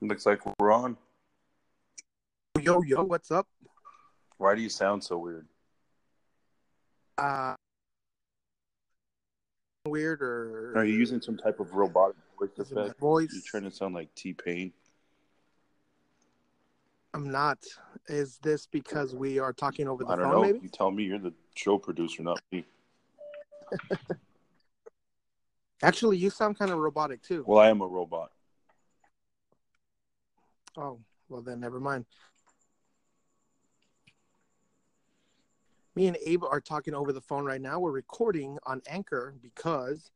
Looks like we're on. Yo, yo, what's up? Why do you sound so weird? Uh, weird or Are you using some type of robotic voice is it my effect? voice? You're trying to sound like T Pain. I'm not. Is this because we are talking over the I don't phone? know. Maybe. You tell me. You're the show producer, not me. Actually, you sound kind of robotic too. Well, I am a robot. Oh, well then, never mind. Me and Abe are talking over the phone right now. We're recording on Anchor because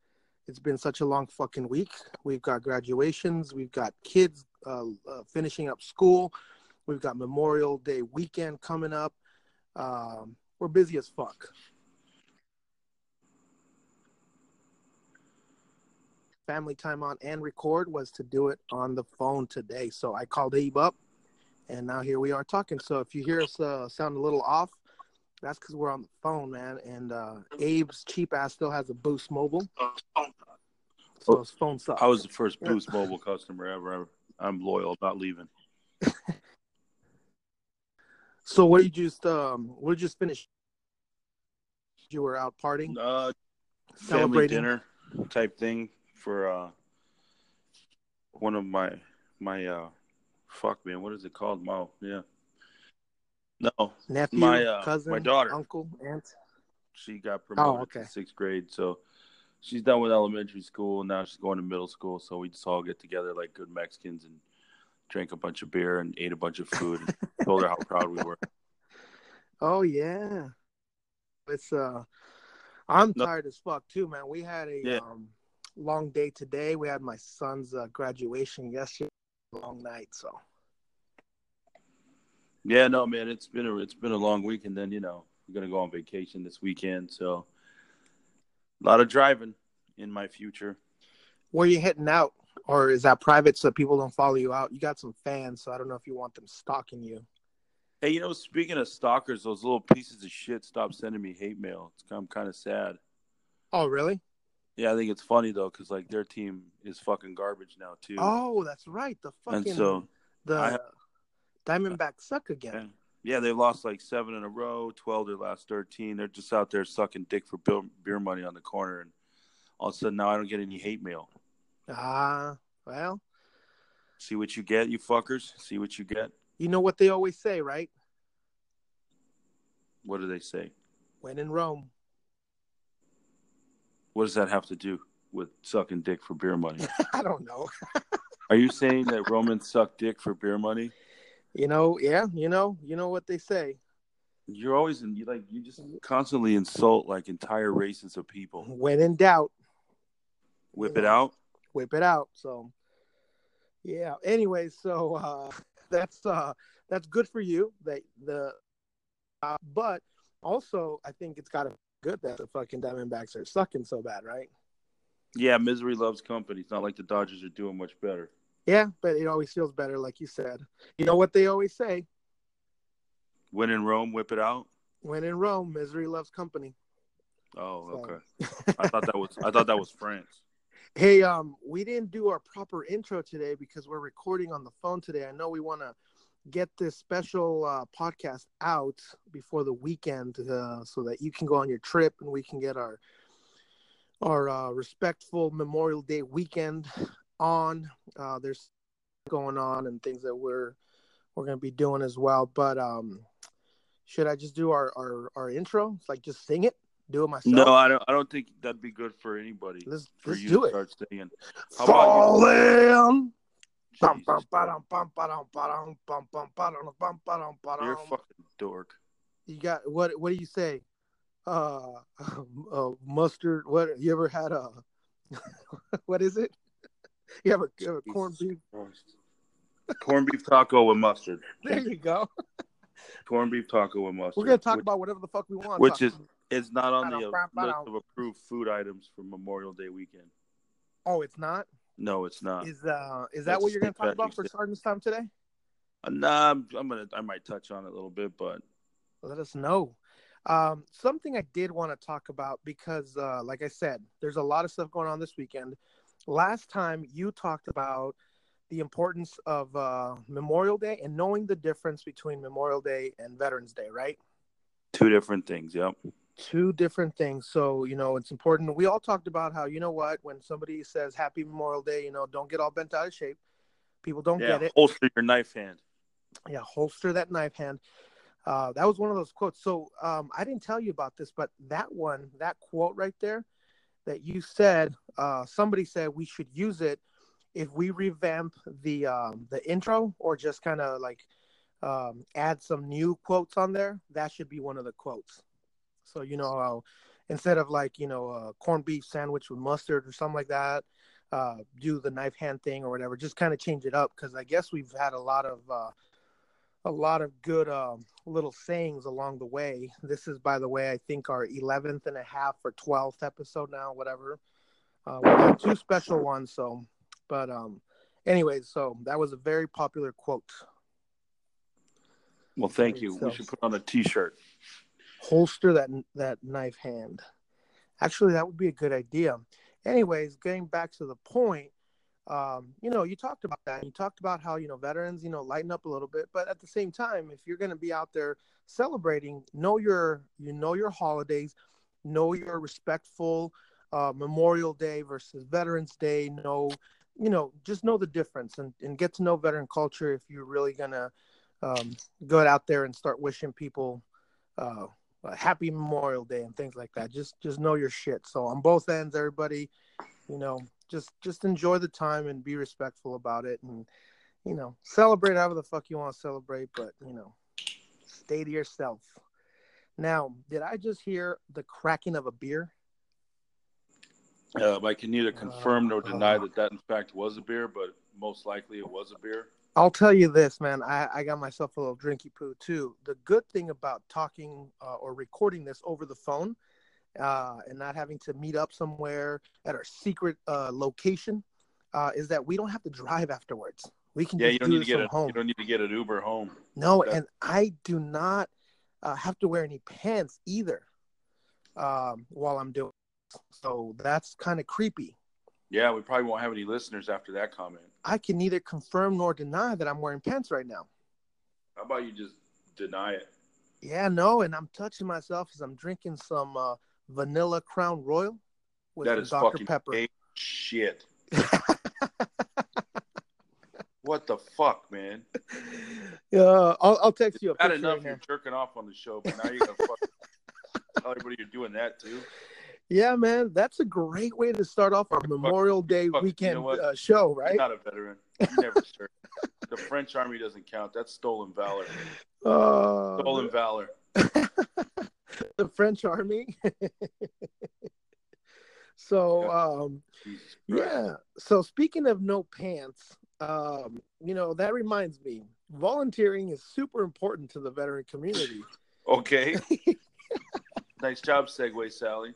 it's been such a long fucking week. We've got graduations, we've got kids uh, uh, finishing up school, we've got Memorial Day weekend coming up. Um, we're busy as fuck. Family time on and record was to do it on the phone today. So I called Abe up, and now here we are talking. So if you hear us uh, sound a little off, that's because we're on the phone, man. And uh, Abe's cheap ass still has a Boost Mobile, so his phone sucks. I was the first Boost Mobile customer ever. I'm loyal, not leaving. So what did you just um? What did you just finish? You were out partying, Uh, family celebrating. dinner type thing for uh one of my my uh fuck man, what is it called? Mo, yeah. No, nephew, my, uh, cousin, my daughter. uncle, aunt. she got promoted Oh, okay. to sixth grade, so she's done with elementary school. and Now she's going to middle school, so we just all get together like good Mexicans and drank a bunch of beer and ate a bunch of food. and told her how proud we were. Oh yeah, it's uh, I'm No. tired as fuck too, man. We had a Yeah. um long day today. We had my son's uh, graduation yesterday. Long night, so Yeah, no, man, it's been a it's been a long week, and then you know we're gonna go on vacation this weekend, so a lot of driving in my future. where you hitting out, or is that private so people don't follow you out? You got some fans, so I don't know if you want them stalking you. Hey, you know, speaking of stalkers, those little pieces of shit stopped sending me hate mail. It's, I'm kind of sad. Oh really? Yeah, I think it's funny though, because like their team is fucking garbage now too. Oh, that's right. The and fucking so the I- Diamondbacks suck again. yeah, they lost like seven in a row, twelve their last thirteen. They're just out there sucking dick for beer, beer money on the corner, and all of a sudden now I don't get any hate mail. Ah, well, See what you get, you fuckers. See what you get. you know what they always say, right? What do they say? When in Rome. What does that have to do with sucking dick for beer money? I don't know. Are you saying that Romans suck dick for beer money? You know, yeah, you know, you know what they say. You're always in, you like you just constantly insult like entire races of people. When in doubt, Whip it out. whip it out. So, yeah. Anyway, so uh, that's uh, that's good for you. That the, uh, but also I think it's got to good that the fucking Diamondbacks are sucking so bad, right? Yeah, misery loves company. It's not like the Dodgers are doing much better. Yeah, but it always feels better, like you said. You know what they always say: When in Rome, whip it out. when in Rome, misery loves company. Oh, So- okay. I thought that was I thought that was France. Hey, um, we didn't do our proper intro today because we're recording on the phone today. I know we want to get this special uh, podcast out before the weekend, uh, so that you can go on your trip and we can get our our uh, respectful Memorial Day weekend on. Uh, there's going on and things that we're we're gonna be doing as well. But um, should I just do our our, our intro? Like just sing it, do it myself. No, I don't. I don't think that'd be good for anybody. let's for let's you do to it. start singing. How about Falling. You're a fucking dork. You got what? What do you say? Uh, uh, mustard. What you ever had a? what is it? You have a, you have a corned beef. Corned beef taco with mustard. There you go. Corned beef taco with mustard. We're gonna talk which, about whatever the fuck we want. which is it's not on the list of approved food items for Memorial Day weekend. Oh, it's not. No, it's not. Is uh is that That's what you're gonna talk about for. Sergeant's time today? Uh, nah, I'm, I'm gonna I might touch on it a little bit, but let us know. Um, something I did want to talk about because, uh, like I said, there's a lot of stuff going on this weekend. Last time you talked about the importance of uh, Memorial Day and knowing the difference between Memorial Day and Veterans Day, right? Two different things. Yep. Two different things. So, you know, it's important. We all talked about how, you know what, when somebody says Happy Memorial Day, you know, don't get all bent out of shape. People don't Yeah. get it. Holster your knife hand. Yeah, holster that knife hand. Uh, that was one of those quotes. So um, I didn't tell you about this, but that one, that quote right there that you said, uh, somebody said we should use it if we revamp the um, the intro or just kind of like um, add some new quotes on there. That should be one of the quotes. So you know, how instead of like you know a corned beef sandwich with mustard or something like that, uh, do the knife hand thing or whatever. Just kind of change it up because I guess we've had a lot of uh, a lot of good um, little sayings along the way. This is, by the way, I think our 11th and a half or 12th episode now, whatever. Uh, we got two special ones, so, but, um, anyways, so that was a very popular quote. Well, thank you. We should put on a T-shirt. Holster that that knife hand. Actually, that would be a good idea. Anyways, getting back to the point, um, you know, you talked about that. You talked about how you know veterans, you know, lighten up a little bit, but at the same time, if you're going to be out there celebrating, know your you know your holidays, know your respectful uh, Memorial Day versus Veterans Day. Know, you know, just know the difference and, and get to know veteran culture if you're really gonna um, go out there and start wishing people uh, happy Memorial Day and things like that. Just just know your shit. So on both ends, everybody, you know, just just enjoy the time and be respectful about it, and you know, celebrate however the fuck you want to celebrate, but you know, stay to yourself. Now, did I just hear the cracking of a beer? Uh, I can neither confirm nor Uh, deny that that in fact was a beer, but most likely it was a beer. I'll tell you this, man. I, I got myself a little drinky poo too. The good thing about talking uh, or recording this over the phone uh, and not having to meet up somewhere at our secret uh, location uh, is that we don't have to drive afterwards. We can Yeah, just you don't do need to get a home. you don't need to get an Uber home. No, that- and I do not uh, have to wear any pants either um, while I'm doing. it. So that's kind of creepy. Yeah, we probably won't have any listeners after that comment. I can neither confirm nor deny that I'm wearing pants right now. How about you just deny it? Yeah, no, and I'm touching myself as I'm drinking some uh, vanilla Crown Royal with That is Dr. fucking Pepper. shit. What the fuck, man? uh, I'll, I'll text you a Bad picture enough in you're jerking off on the show, but now you're gonna tell everybody you're doing that too. Yeah, man, that's a great way to start off our Memorial Day fuck, you weekend know uh, show, You're right? not a veteran. You never served. The French army doesn't count. That's stolen valor. Uh, Stolen valor. the French army. so, um, yeah. So speaking of no pants, um, you know that reminds me, volunteering is super important to the veteran community. Okay. nice job, segue, Sally.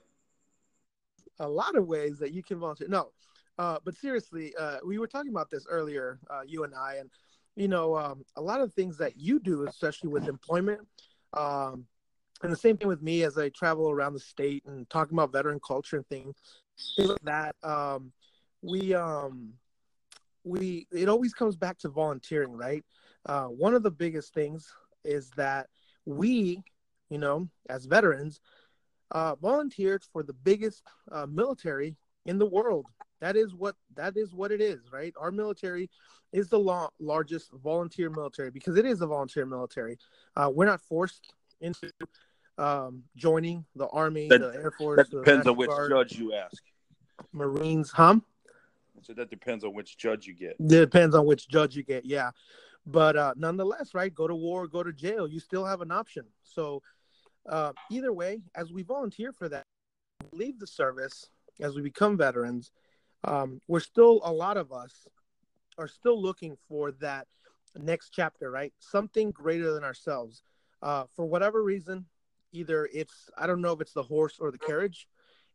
A lot of ways that you can volunteer. No, uh, but seriously, uh, we were talking about this earlier, uh, you and I, and you know, um, a lot of things that you do, especially with employment, um, and the same thing with me as I travel around the state and talking about veteran culture and things, things like that. Um, we, um, we, it always comes back to volunteering, right? Uh, one of the biggest things is that we, you know, as veterans, uh, volunteered for the biggest uh, military in the world. That is what that is what it is, right? Our military is the la- largest volunteer military because it is a volunteer military. Uh, we're not forced into um, joining the army, That- the air force, That depends on which Guard, judge you ask. Marines. huh? So that depends on which judge you get. Depends on which judge you get, yeah. But uh, nonetheless, right? Go to war, go to jail. You still have an option. So uh, either way, as we volunteer for that, leave the service, as we become veterans, um, we're still a lot of us are still looking for that next chapter, right? Something greater than ourselves. Uh, for whatever reason, either it's I don't know if it's the horse or the carriage.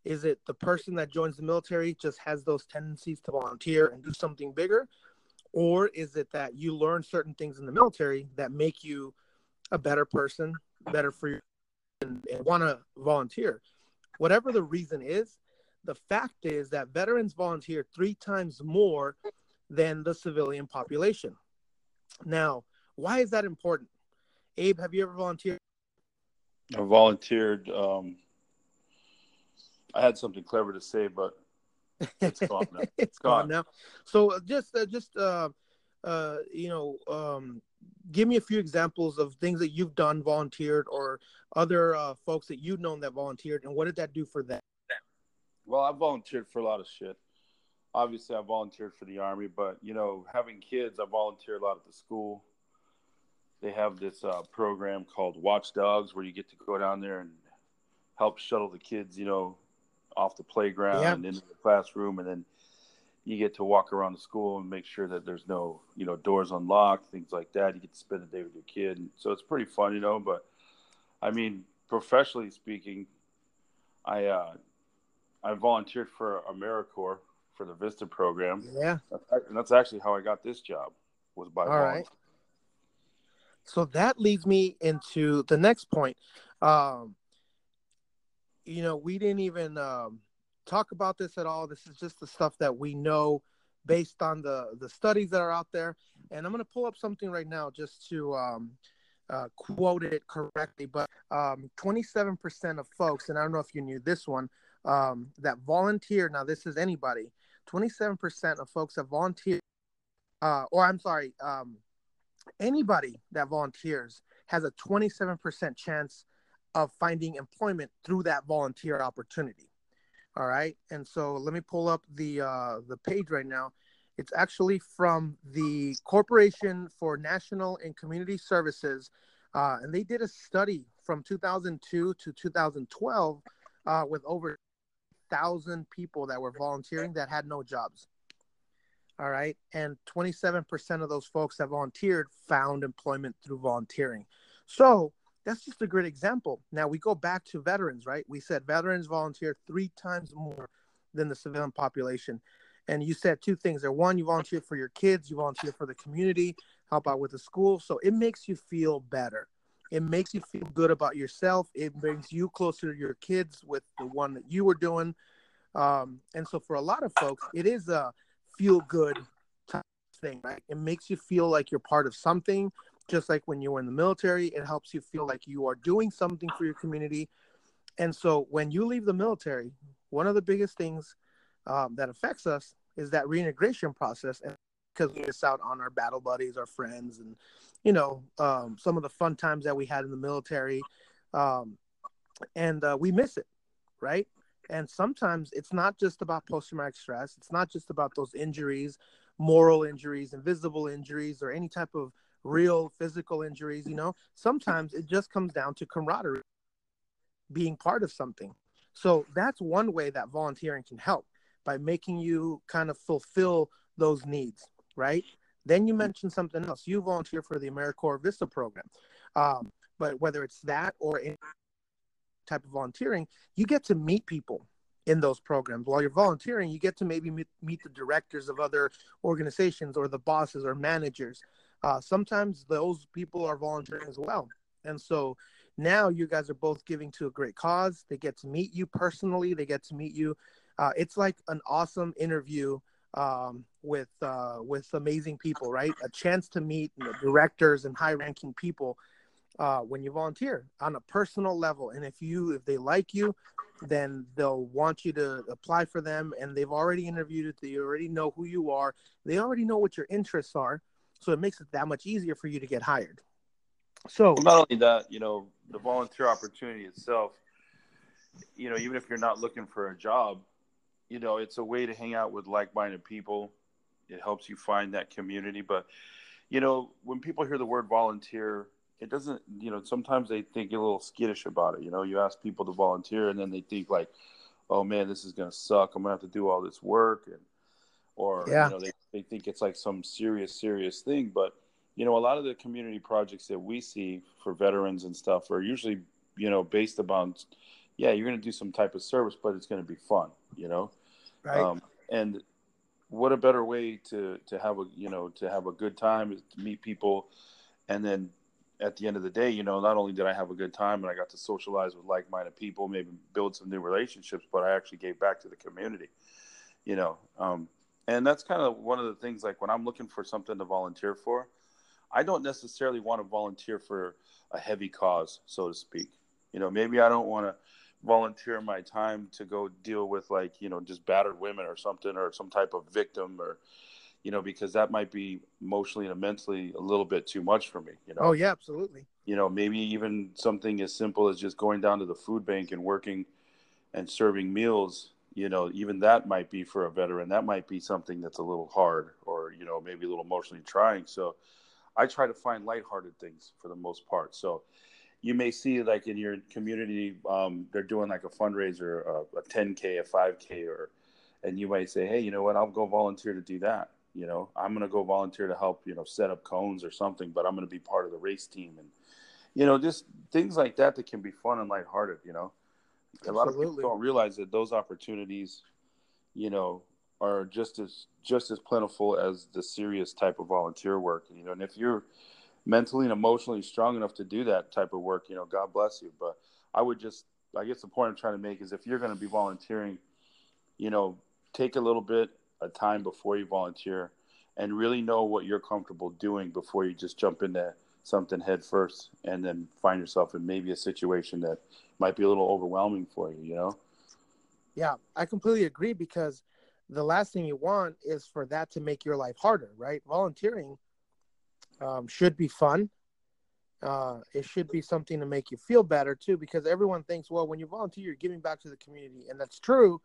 Is it the person that joins the military just has those tendencies to volunteer and do something bigger? Or is it that you learn certain things in the military that make you a better person, better for you, and, and want to volunteer? Whatever the reason is, the fact is that veterans volunteer three times more than the civilian population. Now, why is that important? Abe, have you ever volunteered? I volunteered. Um, I had something clever to say, but it's gone now. it's gone. gone now. So uh, just, uh, just, uh, uh, you know, um, give me a few examples of things that you've done, volunteered, or other uh, folks that you've known that volunteered, and what did that do for them? Well, I volunteered for a lot of shit. Obviously, I volunteered for the army, but you know, having kids, I volunteer a lot at the school. They have this uh, program called Watchdogs, where you get to go down there and help shuttle the kids, you know, off the playground yeah. and into the classroom, and then you get to walk around the school and make sure that there's no, you know, doors unlocked, things like that. You get to spend the day with your kid, and so it's pretty fun, you know. But I mean, professionally speaking, I uh, I volunteered for AmeriCorps for the Vista program. Yeah, and that's actually how I got this job was by All right. So that leads me into the next point. Um, you know, we didn't even um, talk about this at all. This is just the stuff that we know based on the the studies that are out there. And I'm going to pull up something right now just to um, uh, quote it correctly. But um, 27% of folks, and I don't know if you knew this one, um, that volunteer. Now, this is anybody. 27% of folks that volunteer, uh, or I'm sorry, um, anybody that volunteers has a 27% chance of finding employment through that volunteer opportunity. All right, and so let me pull up the uh, the page right now. It's actually from the Corporation for National and Community Services, uh, and they did a study from 2002 to 2012 uh, with over thousand people that were volunteering that had no jobs. All right, and 27% of those folks that volunteered found employment through volunteering. So that's just a great example. Now we go back to veterans, right? We said veterans volunteer three times more than the civilian population. And you said two things there. One, you volunteer for your kids, you volunteer for the community, help out with the school. So it makes you feel better. It makes you feel good about yourself. It brings you closer to your kids with the one that you were doing. Um, and so for a lot of folks, it is a feel good thing, right? It makes you feel like you're part of something just like when you were in the military, it helps you feel like you are doing something for your community. And so when you leave the military, one of the biggest things um, that affects us is that reintegration process. And because we miss out on our battle buddies, our friends, and you know um, some of the fun times that we had in the military, um, and uh, we miss it, right? And sometimes it's not just about post-traumatic stress. It's not just about those injuries, moral injuries, invisible injuries, or any type of real physical injuries, you know, sometimes it just comes down to camaraderie, being part of something. So that's one way that volunteering can help by making you kind of fulfill those needs, right? Then you mentioned something else. You volunteer for the AmeriCorps Vista program. Um, but whether it's that or any type of volunteering, you get to meet people in those programs. While you're volunteering, you get to maybe meet, meet the directors of other organizations or the bosses or managers uh, sometimes those people are volunteering as well. And so now you guys are both giving to a great cause. They get to meet you personally, they get to meet you. Uh, it's like an awesome interview um, with uh, with amazing people, right? A chance to meet you know, directors and high ranking people uh, when you volunteer on a personal level. And if you if they like you, then they'll want you to apply for them. And they've already interviewed. They already know who you are. They already know what your interests are. So it makes it that much easier for you to get hired. So not only that, you know, the volunteer opportunity itself, you know, even if you're not looking for a job, you know, it's a way to hang out with like-minded people. It helps you find that community. But, you know, when people hear the word volunteer, it doesn't, you know, sometimes they think a little skittish about it. You know, you ask people to volunteer and then they think like, oh man, this is going to suck. I'm going to have to do all this work. And, or, yeah. you know, they they think it's like some serious, serious thing. But you know, a lot of the community projects that we see for veterans and stuff are usually, you know, based upon, yeah, you're going to do some type of service, but it's going to be fun, you know. Right. Um, and what a better way to to have a you know to have a good time is to meet people, and then at the end of the day, you know, not only did I have a good time and I got to socialize with like-minded people, maybe build some new relationships, but I actually gave back to the community. You know, um, And that's kind of one of the things like when I'm looking for something to volunteer for, I don't necessarily want to volunteer for a heavy cause, so to speak. You know, maybe I don't want to volunteer my time to go deal with like, you know, just battered women or something or some type of victim or you know, because that might be emotionally and mentally a little bit too much for me, you know. Oh yeah, absolutely. You know, maybe even something as simple as just going down to the food bank and working and serving meals, you know, even that might be for a veteran. That might be something that's a little hard or, you know, maybe a little emotionally trying. So I try to find lighthearted things for the most part. So you may see like in your community, um, they're doing like a fundraiser, a, a 10K, a 5K, or, and you might say, hey, you know what, I'll go volunteer to do that. You know, I'm going to go volunteer to help, you know, set up cones or something, but I'm going to be part of the race team. And, you know, just things like that that can be fun and lighthearted, you know. A lot of people don't realize that those opportunities, you know, are just as just as plentiful as the serious type of volunteer work. You know, and if you're mentally and emotionally strong enough to do that type of work, you know, God bless you. But I would just, I guess the point I'm trying to make is if you're going to be volunteering, you know, take a little bit of time before you volunteer and really know what you're comfortable doing before you just jump into something head first and then find yourself in maybe a situation that might be a little overwhelming for you, you know? Yeah, I completely agree because the last thing you want is for that to make your life harder, right? Volunteering um, should be fun. Uh, it should be something to make you feel better too, because everyone thinks, well, when you volunteer, you're giving back to the community, and that's true.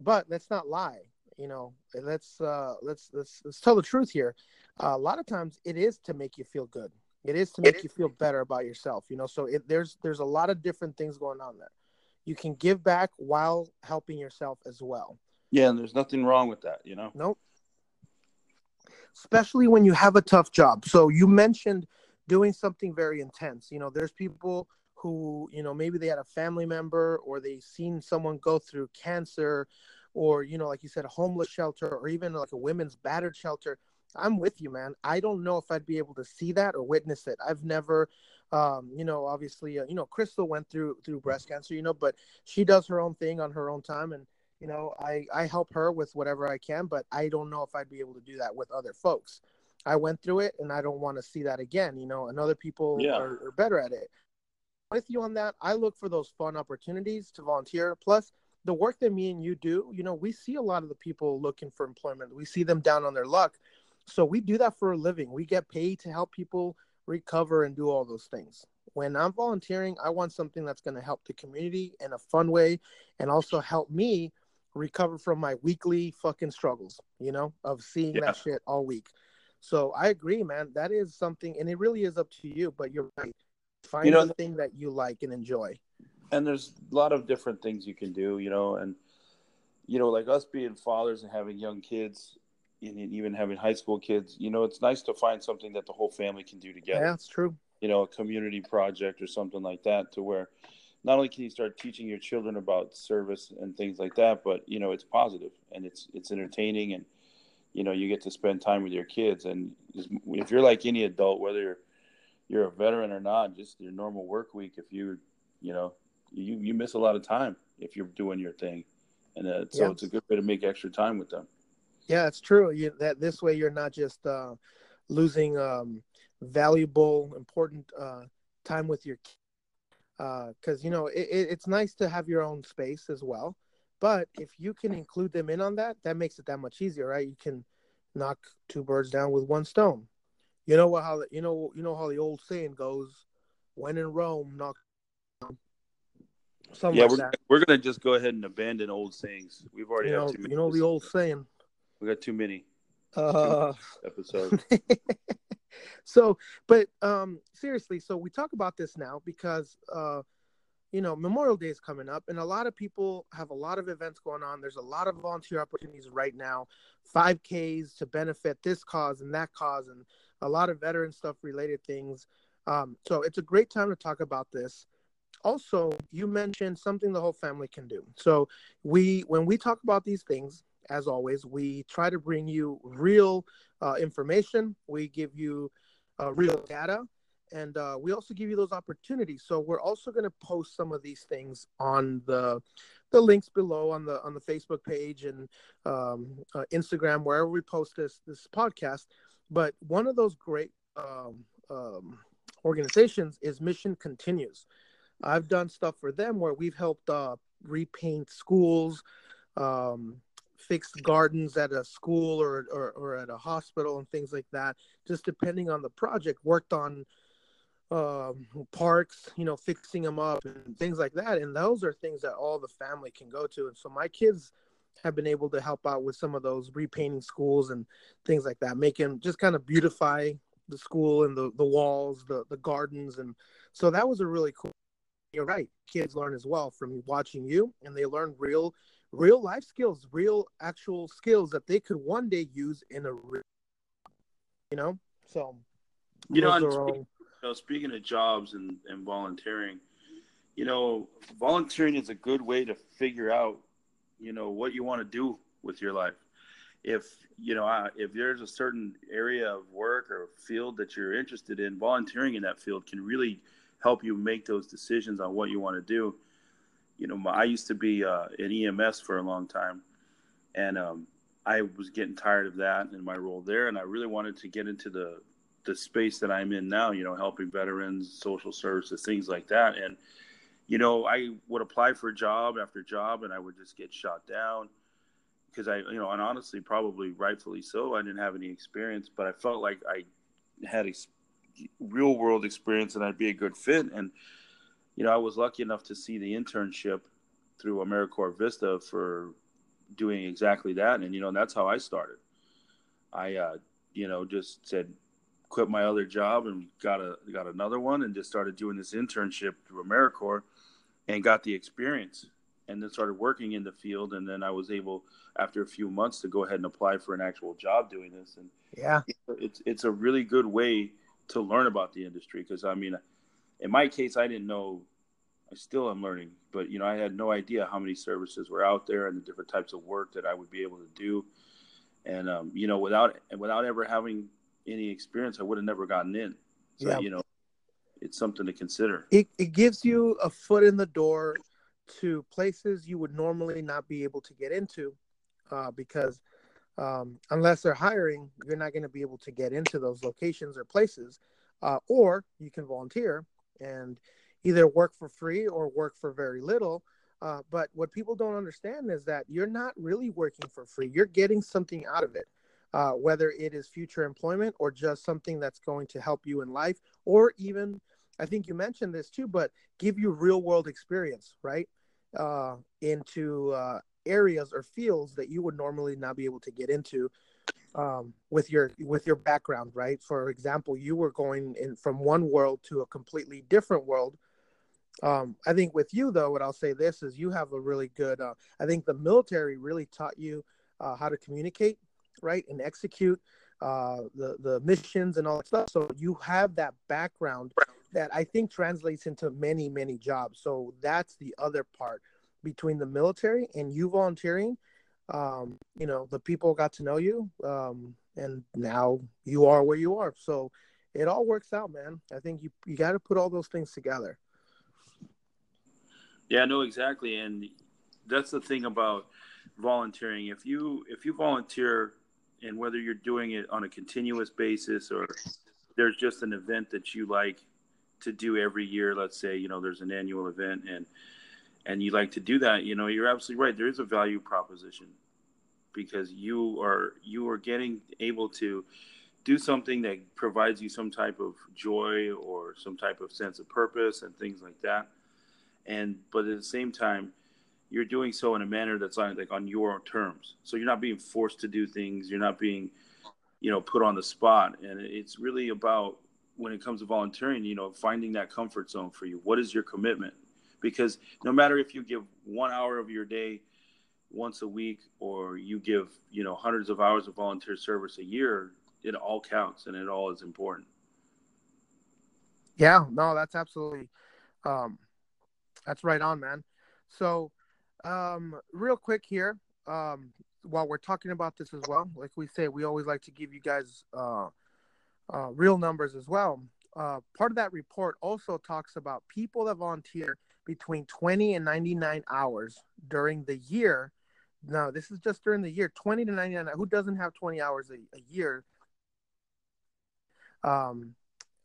But let's not lie. You know, let's uh, let's let's let's tell the truth here. Uh, a lot of times, it is to make you feel good. It is to make you feel better about yourself. You know, so it, there's there's a lot of different things going on there. You can give back while helping yourself as well. Yeah, and there's nothing wrong with that. You know. Nope especially when you have a tough job. So you mentioned doing something very intense. You know, there's people who, you know, maybe they had a family member or they seen someone go through cancer or, you know, like you said, a homeless shelter or even like a women's battered shelter. I'm with you, man. I don't know if I'd be able to see that or witness it. I've never, um, you know, obviously, uh, you know, Crystal went through through breast cancer, you know, but she does her own thing on her own time, and you know i i help her with whatever i can but i don't know if i'd be able to do that with other folks i went through it and i don't want to see that again you know and other people yeah. are, are better at it with you on that i look for those fun opportunities to volunteer plus the work that me and you do you know we see a lot of the people looking for employment we see them down on their luck so we do that for a living we get paid to help people recover and do all those things when i'm volunteering i want something that's going to help the community in a fun way and also help me recover from my weekly fucking struggles, you know, of seeing yeah. that shit all week. So I agree, man. That is something, and it really is up to you. But you're right. Find you know, the thing that you like and enjoy. And there's a lot of different things you can do, you know, and you know, like us being fathers and having young kids, and even having high school kids, you know, it's nice to find something that the whole family can do together. Yeah, that's true. You know, a community project or something like that, to where not only can you start teaching your children about service and things like that, but you know it's positive and it's it's entertaining and you know you get to spend time with your kids and if you're like any adult, whether you're you're a veteran or not, just your normal work week, if you you know you you miss a lot of time if you're doing your thing, and uh, so yeah. it's a good way to make extra time with them. Yeah, it's true. You, that this way you're not just uh, losing um, valuable, important uh, time with your kids because uh, you know it, it's nice to have your own space as well but if you can include them in on that that makes it that much easier right you can knock two birds down with one stone you know what how you know you know how the old saying goes when in rome knock Something yeah, like we're, that. we're gonna just go ahead and abandon old sayings. We've already you know, too many. You know the old saying. We got too many. Uh, episodes. so, but um, seriously, so we talk about this now because uh, you know Memorial Day is coming up, and a lot of people have a lot of events going on. There's a lot of volunteer opportunities right now, 5Ks to benefit this cause and that cause, and a lot of veteran stuff related things. Um, so it's a great time to talk about this. Also, you mentioned something the whole family can do. So we, when we talk about these things, as always, we try to bring you real uh, information. We give you uh, real data, and uh, we also give you those opportunities. So we're also going to post some of these things on the the links below on the on the Facebook page and um, uh, Instagram wherever we post this this podcast. But one of those great um, um, organizations is Mission Continues. I've done stuff for them where we've helped uh, repaint schools, um, fixed gardens at a school or, or, or at a hospital and things like that. Just depending on the project, worked on um, parks, you know, fixing them up and things like that. And those are things that all the family can go to. And so my kids have been able to help out with some of those repainting schools and things like that, making just kind of beautify the school and the, the walls, the, the gardens. And so that was a really cool. You're right. Kids learn as well from watching you and they learn real, real life skills, real actual skills that they could one day use in a real, you know? So, you know, speaking, you know, speaking of jobs and, and volunteering, you know, volunteering is a good way to figure out, you know, what you want to do with your life. If you know, if there's a certain area of work or field that you're interested in, volunteering in that field can really help you make those decisions on what you want to do. You know, I used to be uh, an EMS for a long time, and um, I was getting tired of that and my role there, and I really wanted to get into the the space that I'm in now. You know, helping veterans, social services, things like that, and you know, I would apply for job after job, and I would just get shot down because I, you know, and honestly, probably rightfully so. I didn't have any experience, but I felt like I had a real world experience and I'd be a good fit. And, you know, I was lucky enough to see the internship through AmeriCorps Vista for doing exactly that. And, you know, that's how I started. I, uh, you know, just said, quit my other job and got a, got another one and just started doing this internship through AmeriCorps and got the experience and then started working in the field. And then I was able, after a few months, to go ahead and apply for an actual job doing this. And yeah, it's it's a really good way to learn about the industry because I mean, in my case, I didn't know. I still am learning, but you know, I had no idea how many services were out there and the different types of work that I would be able to do. And um, you know, without without ever having any experience, I would have never gotten in. So yeah. you know, it's something to consider. It it gives you a foot in the door to places you would normally not be able to get into uh, because um, unless they're hiring, you're not going to be able to get into those locations or places. Uh, or you can volunteer and either work for free or work for very little. Uh, but what people don't understand is that you're not really working for free. You're getting something out of it, uh, whether it is future employment or just something that's going to help you in life, or even, I think you mentioned this too, but give you real world experience, right? uh, into uh, areas or fields that you would normally not be able to get into um, with your with your background, right? For example, you were going in from one world to a completely different world. Um, I think with you though, what I'll say this is you have a really good. Uh, I think the military really taught you uh, how to communicate, right, and execute uh, the the missions and all that stuff. So you have that background that I think translates into many, many jobs. So that's the other part between the military and you volunteering. Um, you know, the people got to know you, um, and now you are where you are. So it all works out, man. I think you you got to put all those things together. Yeah, no, exactly, and that's the thing about volunteering. If you if you volunteer, and whether you're doing it on a continuous basis or there's just an event that you like to do every year let's say you know there's an annual event and and you like to do that you know you're absolutely right. There is a value proposition because you are you are getting able to do something that provides you some type of joy or some type of sense of purpose and things like that and but at the same time you're doing so in a manner that's on like on your terms so you're not being forced to do things you're not being you know put on the spot and it's really about when it comes to volunteering, you know, finding that comfort zone for you. What is your commitment? Because no matter if you give one hour of your day once a week or you give, you know, hundreds of hours of volunteer service a year, it all counts and it all is important. Yeah, no, that's absolutely um that's right on, man. So um real quick here, um while we're talking about this as well, like we say, we always like to give you guys uh uh, real numbers as well. Uh, part of that report also talks about people that volunteer between 20 and 99 hours during the year. Now, this is just during the year 20 to 99. Who doesn't have 20 hours a, a year? Um,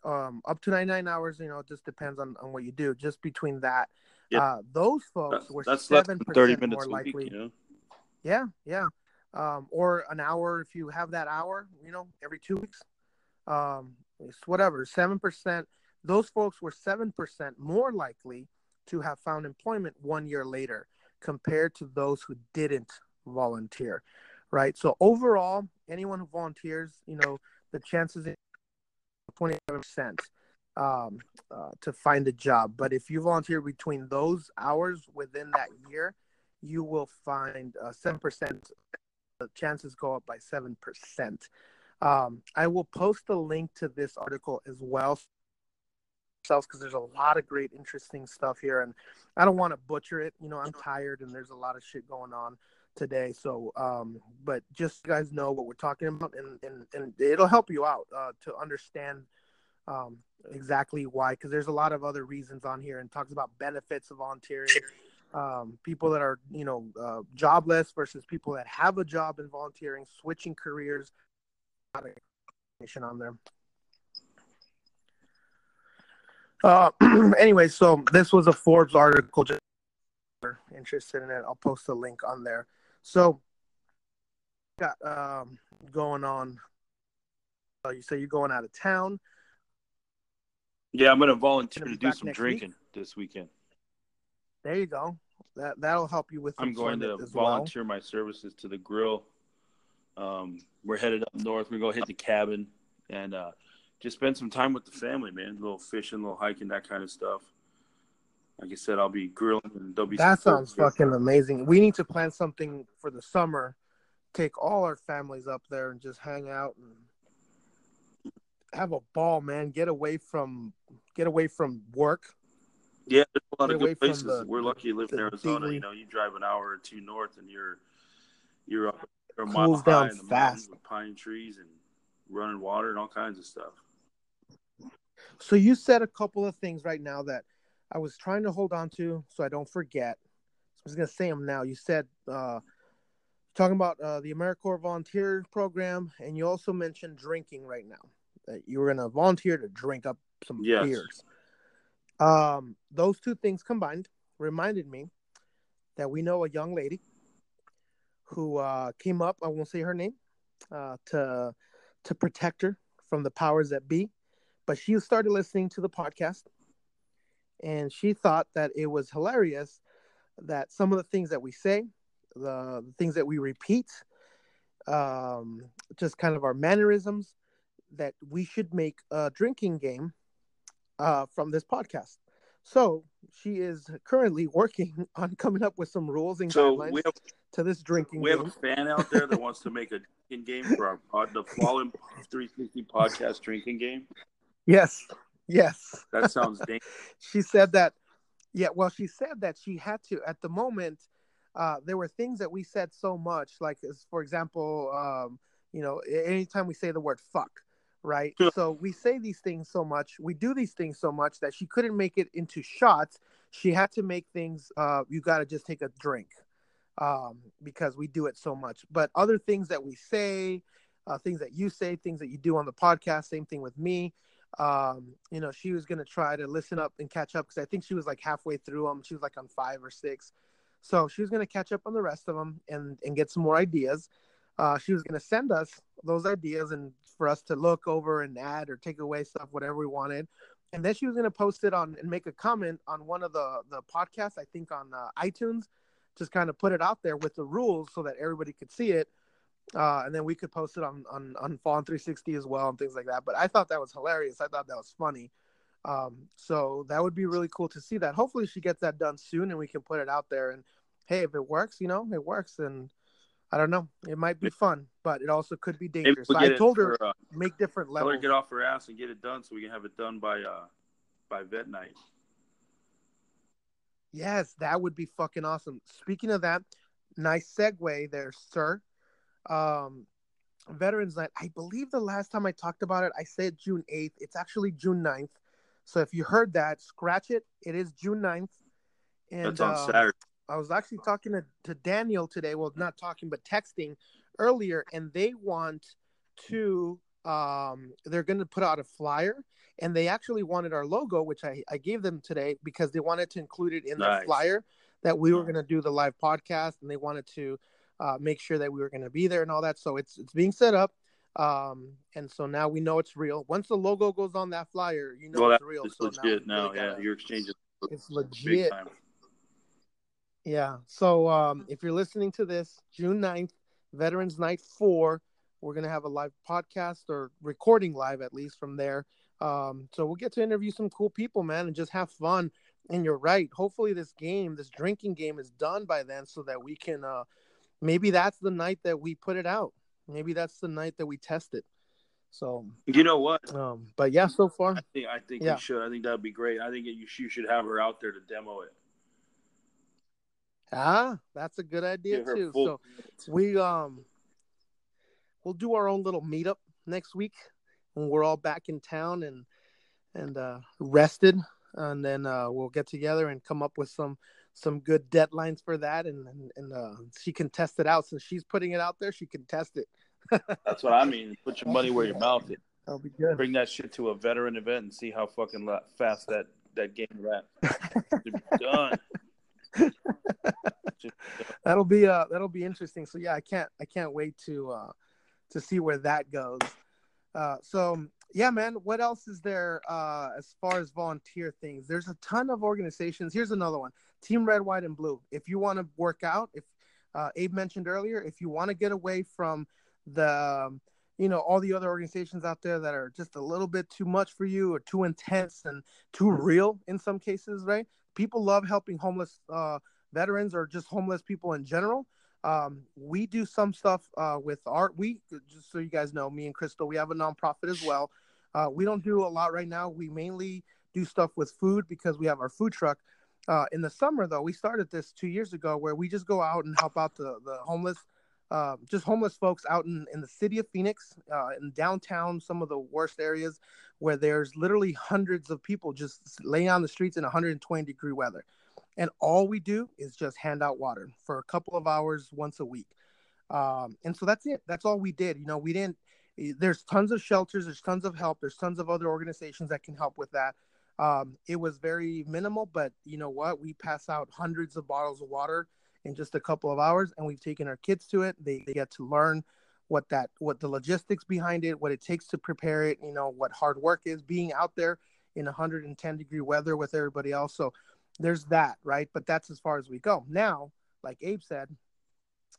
um, up to 99 hours, you know, it just depends on, on what you do. Just between that, yeah. uh, those folks that's, were that's 7% 30 minutes more likely. Week, you know? Yeah, yeah. Um, or an hour if you have that hour, you know, every two weeks. Um, it's whatever, 7%. Those folks were 7% more likely to have found employment one year later compared to those who didn't volunteer, right? So overall, anyone who volunteers, you know, the chances 27% um, uh, to find a job. But if you volunteer between those hours within that year, you will find uh, 7%. The chances go up by 7%. Um, I will post a link to this article as well because there's a lot of great interesting stuff here and i don't want to butcher it you know i'm tired and there's a lot of shit going on today. So um but just you guys know what we're talking about and and, and it'll help you out uh, to understand um exactly why because there's a lot of other reasons on here and talks about benefits of volunteering. Um, people that are you know uh, jobless versus people that have a job in volunteering switching careers. Information on there. Uh, anyway, so this was a Forbes article. Just interested in it, I'll post a link on there. So, got um, going on. Uh, you say you're going out of town. Yeah, I'm going to volunteer to do some drinking week. this weekend. There you go. That that'll help you with. I'm going to volunteer well. my services to the grill. Um, we're headed up north. We're going to hit the cabin and uh, just spend some time with the family, man. A little fishing, a little hiking, that kind of stuff. Like I said, I'll be grilling and there'll. That sounds fucking amazing. We need to plan something for the summer. Take all our families up there and just hang out and have a ball, man. Get away from get away from work. Yeah, there's a lot get of good places. The, We're lucky you live in Arizona. You know, you drive an hour or two north, and you're you're up a mile high in the fast. with pine trees and running water and all kinds of stuff. So you said a couple of things right now that I was trying to hold on to so I don't forget. So I'm just gonna say them now. You said uh, talking about uh, the AmeriCorps volunteer program, and you also mentioned drinking right now. That you were gonna volunteer to drink up some yes. beers. Um, those two things combined reminded me that we know a young lady who uh, came up. I won't say her name uh, to to protect her from the powers that be but she started listening to the podcast and she thought that it was hilarious that some of the things that we say, the, the things that we repeat, um, just kind of our mannerisms, that we should make a drinking game uh, from this podcast. So she is currently working on coming up with some rules and so guidelines have, to this drinking. Game. We game. have a fan out there that wants to make a drinking game for our pod, the Fallen 360 podcast drinking game. Yes. Yes. That sounds dangerous. she said that. Yeah. Well, she said that she had to, at the moment, uh, there were things that we said so much, like, as, for example, um, you know, anytime we say the word fuck, right? so we say these things so much, we do these things so much that she couldn't make it into shots. She had to make things, uh, you got to just take a drink um, because we do it so much. But other things that we say, uh, things that you say, things that you do on the podcast, same thing with me um, you know, she was gonna try to listen up and catch up because I think she was like halfway through them. She was like on five or six, so she was gonna catch up on the rest of them and and get some more ideas. Uh, she was gonna send us those ideas and for us to look over and add or take away stuff, whatever we wanted. And then she was gonna post it on and make a comment on one of the the podcasts, I think on uh, iTunes, just kind of put it out there with the rules so that everybody could see it uh, and then we could post it on on on Fallen 360 as well and things like that. But I thought that was hilarious. I thought that was funny. Um, so that would be really cool to see that. Hopefully, she gets that done soon, and we can put it out there. And hey, if it works, you know, it works. And I don't know, it might be fun, but it also could be dangerous. So I told her for, uh, make different levels. Tell her get off her ass and get it done, so we can have it done by uh by vet night. Yes, that would be fucking awesome. Speaking of that, nice segue there, sir um, Veterans Night. I believe the last time I talked about it, I said June 8th. It's actually June 9th. So if you heard that, scratch it. It is June 9th. And That's on um, Saturday. I was actually talking to, to Daniel today. Well, not talking, but texting earlier, and they want to. Um, they're going to put out a flyer, and they actually wanted our logo, which I, I gave them today because they wanted to include it in Nice. the flyer that we were going to do the live podcast, and they wanted to uh, make sure that we were going to be there and all that. So it's it's being set up, um, and so now we know it's real. Once the logo goes on that flyer, you know well, it's real. it's so legit now, now. we Yeah, gotta- you're exchanging. it's big legit. Yeah. So um, if you're listening to this, June 9th, Veterans Night 4, we're going to have a live podcast or recording live at least from there. Um, so we'll get to interview some cool people, man, and just have fun. And you're right. Hopefully, this game, this drinking game, is done by then so that we can, uh, maybe that's the night that we put it out. Maybe that's the night that we test it. So, You know what? um, but yeah, so far, I think I think Yeah. we should. I think that'd be great. I think you should, you should have her out there to demo it. ah, that's a good idea too. So, we um we'll do our own little meetup next week when we're all back in town and and uh rested and then uh we'll get together and come up with some some good deadlines for that and and, and uh she can test it out since she's putting it out there she can test it That's what I mean. Put your money where your mouth is. that'll be good Bring that shit to a veteran event and see how fucking fast that that game wraps. Done. That'll be uh that'll be interesting so yeah i can't i can't wait to uh to see where that goes uh so yeah man. What else is there uh as far as volunteer things? There's a ton of organizations. Here's another one. Team red white and blue. If you want to work out if uh abe mentioned earlier if you want to get away from the um, you know all the other organizations out there that are just a little bit too much for you or too intense and too real in some cases right? People love helping homeless uh veterans or just homeless people in general. Um, we do some stuff uh, with art. We just so you guys know, me and Crystal, we have a nonprofit as well. Uh, we don't do a lot right now. We mainly do stuff with food because we have our food truck. Uh, in the summer, though, we started this two years ago where we just go out and help out the the homeless, uh, just homeless folks out in, in the city of Phoenix, uh, in downtown, some of the worst areas where there's literally hundreds of people just laying on the streets in 120 degree weather and all we do is just hand out water for a couple of hours once a week. Um, and so that's it. That's all we did. You know we didn't there's tons of shelters there's tons of help there's tons of other organizations that can help with that. Um, it was very minimal but you know what? We pass out hundreds of bottles of water in just a couple of hours and we've taken our kids to it. They, they get to learn what that what the logistics behind it what it takes to prepare it you know what hard work is being out there in 110 degree weather with everybody else. So there's that, right? But that's as far as we go. Now, like Abe said,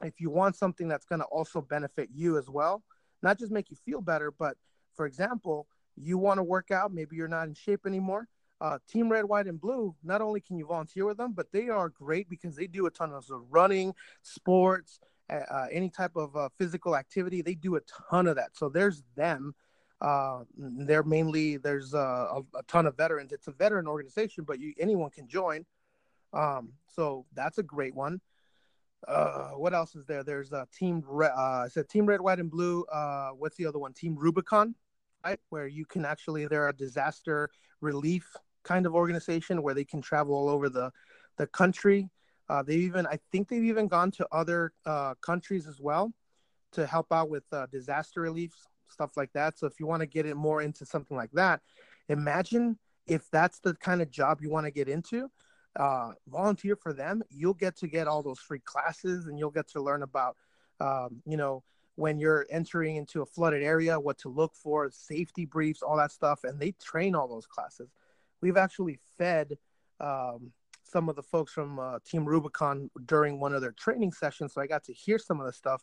if you want something that's going to also benefit you as well, not just make you feel better, but for example, you want to work out, maybe you're not in shape anymore. Uh, Team Red, White, and Blue, not only can you volunteer with them, but they are great because they do a ton of running, sports, uh, any type of uh, physical activity. They do a ton of that. So there's them. Uh, they're mainly there's uh, a, a ton of veterans. It's a veteran organization, but you anyone can join. Um, so that's a great one. Uh, what else is there? There's a team. Re- uh, I said team red, white, and blue. Uh, what's the other one? Team Rubicon, right? Where you can actually they're a disaster relief kind of organization where they can travel all over the the country. Uh, they even I think they've even gone to other uh, countries as well to help out with uh, disaster relief stuff like that. So if you want to get it more into something like that, imagine if that's the kind of job you want to get into. Uh, volunteer for them. You'll get to get all those free classes, and you'll get to learn about, um, you know, when you're entering into a flooded area, what to look for, safety briefs, all that stuff, and they train all those classes. We've actually fed um, some of the folks from uh, Team Rubicon during one of their training sessions, so I got to hear some of the stuff,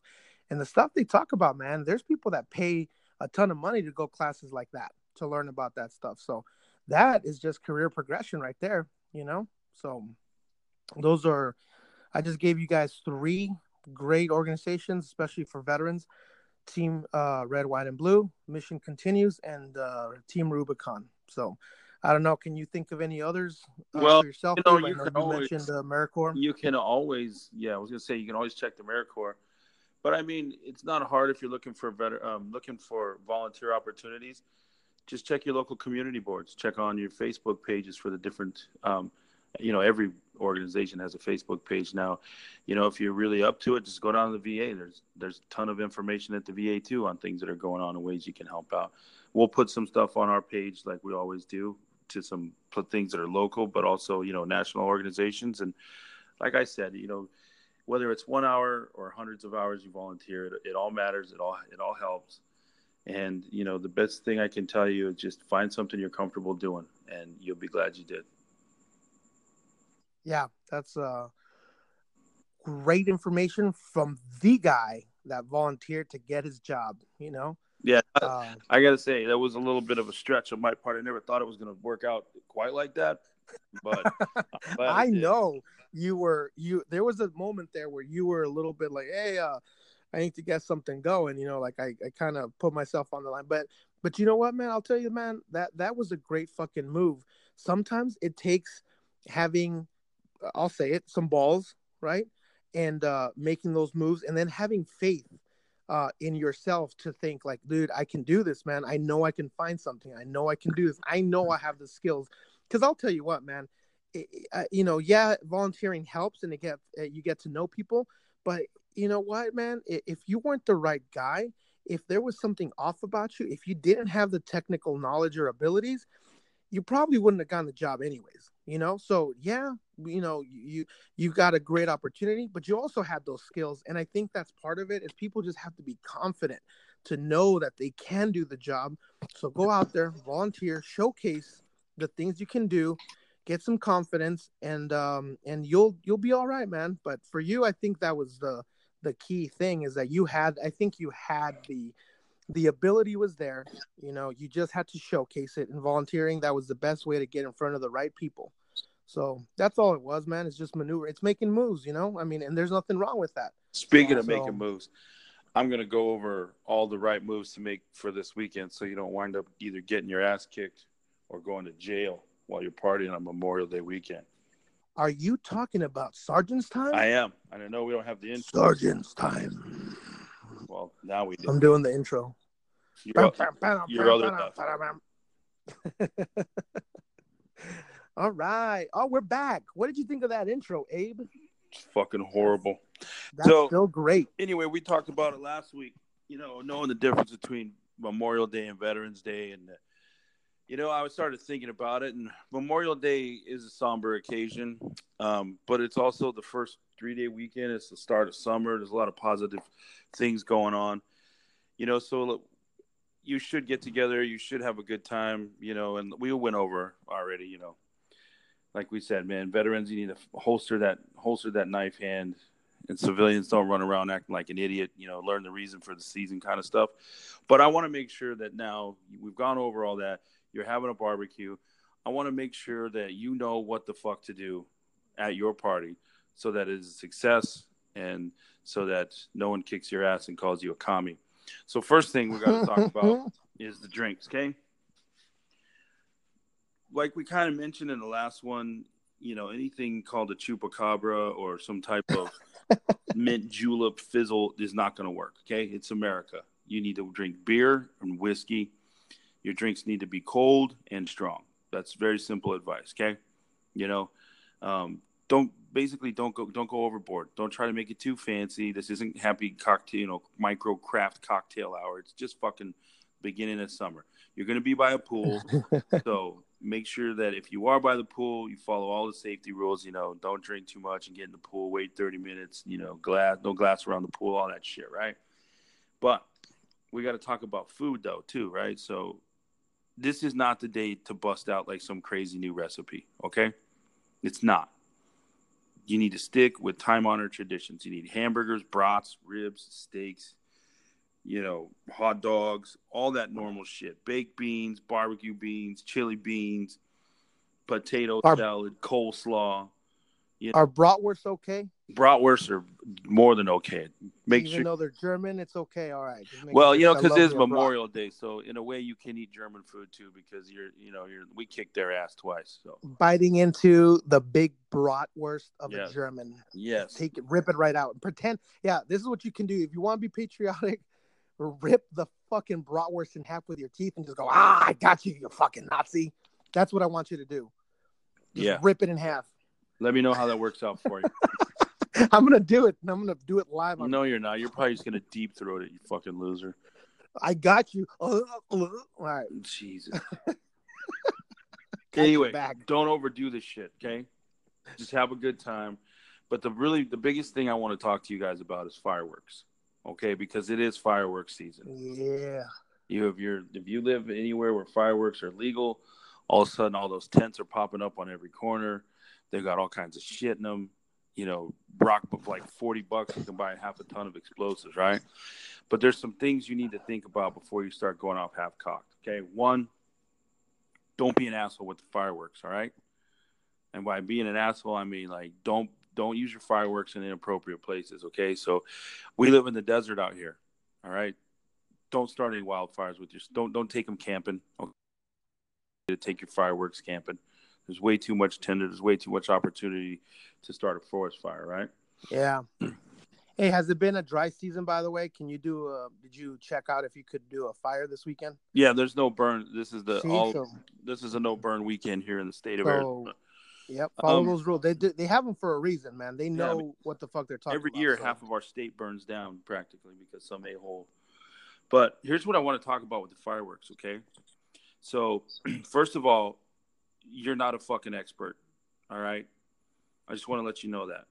and the stuff they talk about. Man, there's people that pay a ton of money to go classes like that to learn about that stuff. So that is just career progression right there, you know. So those are I just gave you guys three great organizations, especially for veterans. Team uh, Red, White, and Blue, Mission Continues, and uh, Team Rubicon. So, I don't know. Can you think of any others uh, Well, yourself? you know, you know you always- mentioned AmeriCorps. You can always, yeah, I was gonna say you can always check the AmeriCorps, but I mean it's not hard if you're looking for better, um, looking for volunteer opportunities. Just check your local community boards. Check on your Facebook pages for the different um, you know, every organization has a Facebook page now. You know, if you're really up to it, just go down to the VA. There's there's a ton of information at the VA too on things that are going on and ways you can help out. We'll put some stuff on our page like we always do to some things that are local, but also you know national organizations. And like I said, you know, whether it's one hour or hundreds of hours you volunteer, it, it all matters. It all it all helps. And you know, the best thing I can tell you is just find something you're comfortable doing, and you'll be glad you did. Yeah, that's uh, great information from the guy that volunteered to get his job. You know. Yeah, um, I got to say that was a little bit of a stretch on my part. I never thought it was to work out quite like that, but I know you were you. There was a moment there where you were a little bit like, "Hey, uh, I need to get something going." You know, like I, I kind of put myself on the line. But but you know what, man? I'll tell you, man, that that was a great fucking move. Sometimes it takes having, I'll say it, some balls, right, and uh, making those moves, and then having faith uh, in yourself to think like, dude, I can do this, man. I know I can find something. I know I can do this. I know I have the skills. Because I'll tell you what, man. Uh, you know, yeah, volunteering helps, and it get you get to know people. But you know what, man? If you weren't the right guy, if there was something off about you, if you didn't have the technical knowledge or abilities, you probably wouldn't have gotten the job anyways you know so yeah you know you you got a great opportunity but you also had those skills and i think that's part of it is people just have to be confident to know that they can do the job so go out there volunteer showcase the things you can do get some confidence and um and you'll you'll be all right man but for you i think that was the the key thing is that you had i think you had the the ability was there. You know, you just had to showcase it. And volunteering, that was the best way to get in front of the right people. So that's all it was, man. It's just maneuver. It's making moves, you know. I mean, and there's nothing wrong with that. Speaking so, of making moves, I'm gonna go over all the right moves to make for this weekend, so you don't wind up either getting your ass kicked or going to jail while you're partying on Memorial Day weekend. Are you talking about Sergeant's time? I am, and I know we don't have the intro. Sergeant's time. Well, now we do. I'm doing the intro. Your, your other All right. Oh, we're back. What did you think of that intro, Abe? It's fucking horrible. That's so, still great. Anyway, we talked about it last week. You know, knowing the difference between Memorial Day and Veterans Day, and you know, I started thinking about it. And Memorial Day is a somber occasion, um, but it's also the first three day weekend. It's the start of summer. There's a lot of positive things going on. You know, so you should get together. You should have a good time. You know, and we went over already. You know, like we said, man, veterans, you need to holster that holster that knife hand, and civilians don't run around acting like an idiot. You know, learn the reason for the season kind of stuff. But I want to make sure that now we've gone over all that. You're having a barbecue. I want to make sure that you know what the fuck to do at your party so that it is a success and so that no one kicks your ass and calls you a commie. So first thing we got to talk about is the drinks, okay? Like we kind of mentioned in the last one, you know, anything called a chupacabra or some type of mint julep fizzle is not going to work, okay? It's America. You need to drink beer and whiskey. Your drinks need to be cold and strong. That's very simple advice, okay? You know, um, don't basically don't go don't go overboard. Don't try to make it too fancy. This isn't happy cocktail, you know, micro craft cocktail hour. It's just fucking beginning of summer. You're going to be by a pool, so make sure that if you are by the pool, you follow all the safety rules. You know, don't drink too much and get in the pool. Wait 30 minutes. You know, glass, no glass around the pool, all that shit, right? But we got to talk about food though too, right? So this is not the day to bust out like some crazy new recipe. Okay, it's not you need to stick with time honored traditions. You need hamburgers, brats, ribs, steaks, you know, hot dogs, all that normal shit. Baked beans, barbecue beans, chili beans, potato Our, salad, coleslaw. You know. Are bratwursts okay? Bratwursts are more than okay. Make Even sure, though they're German, it's okay. All right. Well, you know, because it's Memorial brat. Day, so in a way, you can eat German food too, because you're, you know, you're we kicked their ass twice. So biting into the big bratwurst of yes. a German. Yes. Take it, rip it right out, and pretend. Yeah, this is what you can do if you want to be patriotic. Rip the fucking bratwurst in half with your teeth and just go, ah, I got you, you fucking Nazi. That's what I want you to do. Just yeah. Rip it in half Let me know how that works out for you. I'm gonna do it. and I'm gonna do it live. On... No, you're not. You're probably just gonna deep throat it. You fucking loser. I got you. Uh, uh, all right. Jesus. anyway, don't overdo this shit. Okay, just have a good time. But the really the biggest thing I want to talk to you guys about is fireworks. Okay, because it is fireworks season. Yeah. You if you're if you live anywhere where fireworks are legal, all of a sudden all those tents are popping up on every corner. They've got all kinds of shit in them. You know, rock like forty bucks, you can buy half a ton of explosives, right? But there's some things you need to think about before you start going off half cocked. Okay, one, don't be an asshole with the fireworks. All right, and by being an asshole, I mean like don't don't use your fireworks in inappropriate places. Okay, so we live in the desert out here. All right, don't start any wildfires with your don't don't take them camping. Okay? To take your fireworks camping. There's way too much tinder. There's way too much opportunity to start a forest fire. Right? Yeah. Hey, has it been a dry season by the way? Can you do a did you check out if you could do a fire this weekend? Yeah, there's no burn. This is the See, all so, this is a no burn weekend here in the state of so, Arizona. Yep, follow um, those rules. They they have them for a reason, man. They know yeah, I mean, what the fuck they're talking every about. Every year, so. half of our state burns down practically because some a hole. But here's what I want to talk about with the fireworks. Okay, so first of all, you're not a fucking expert. All right, I just want to let you know that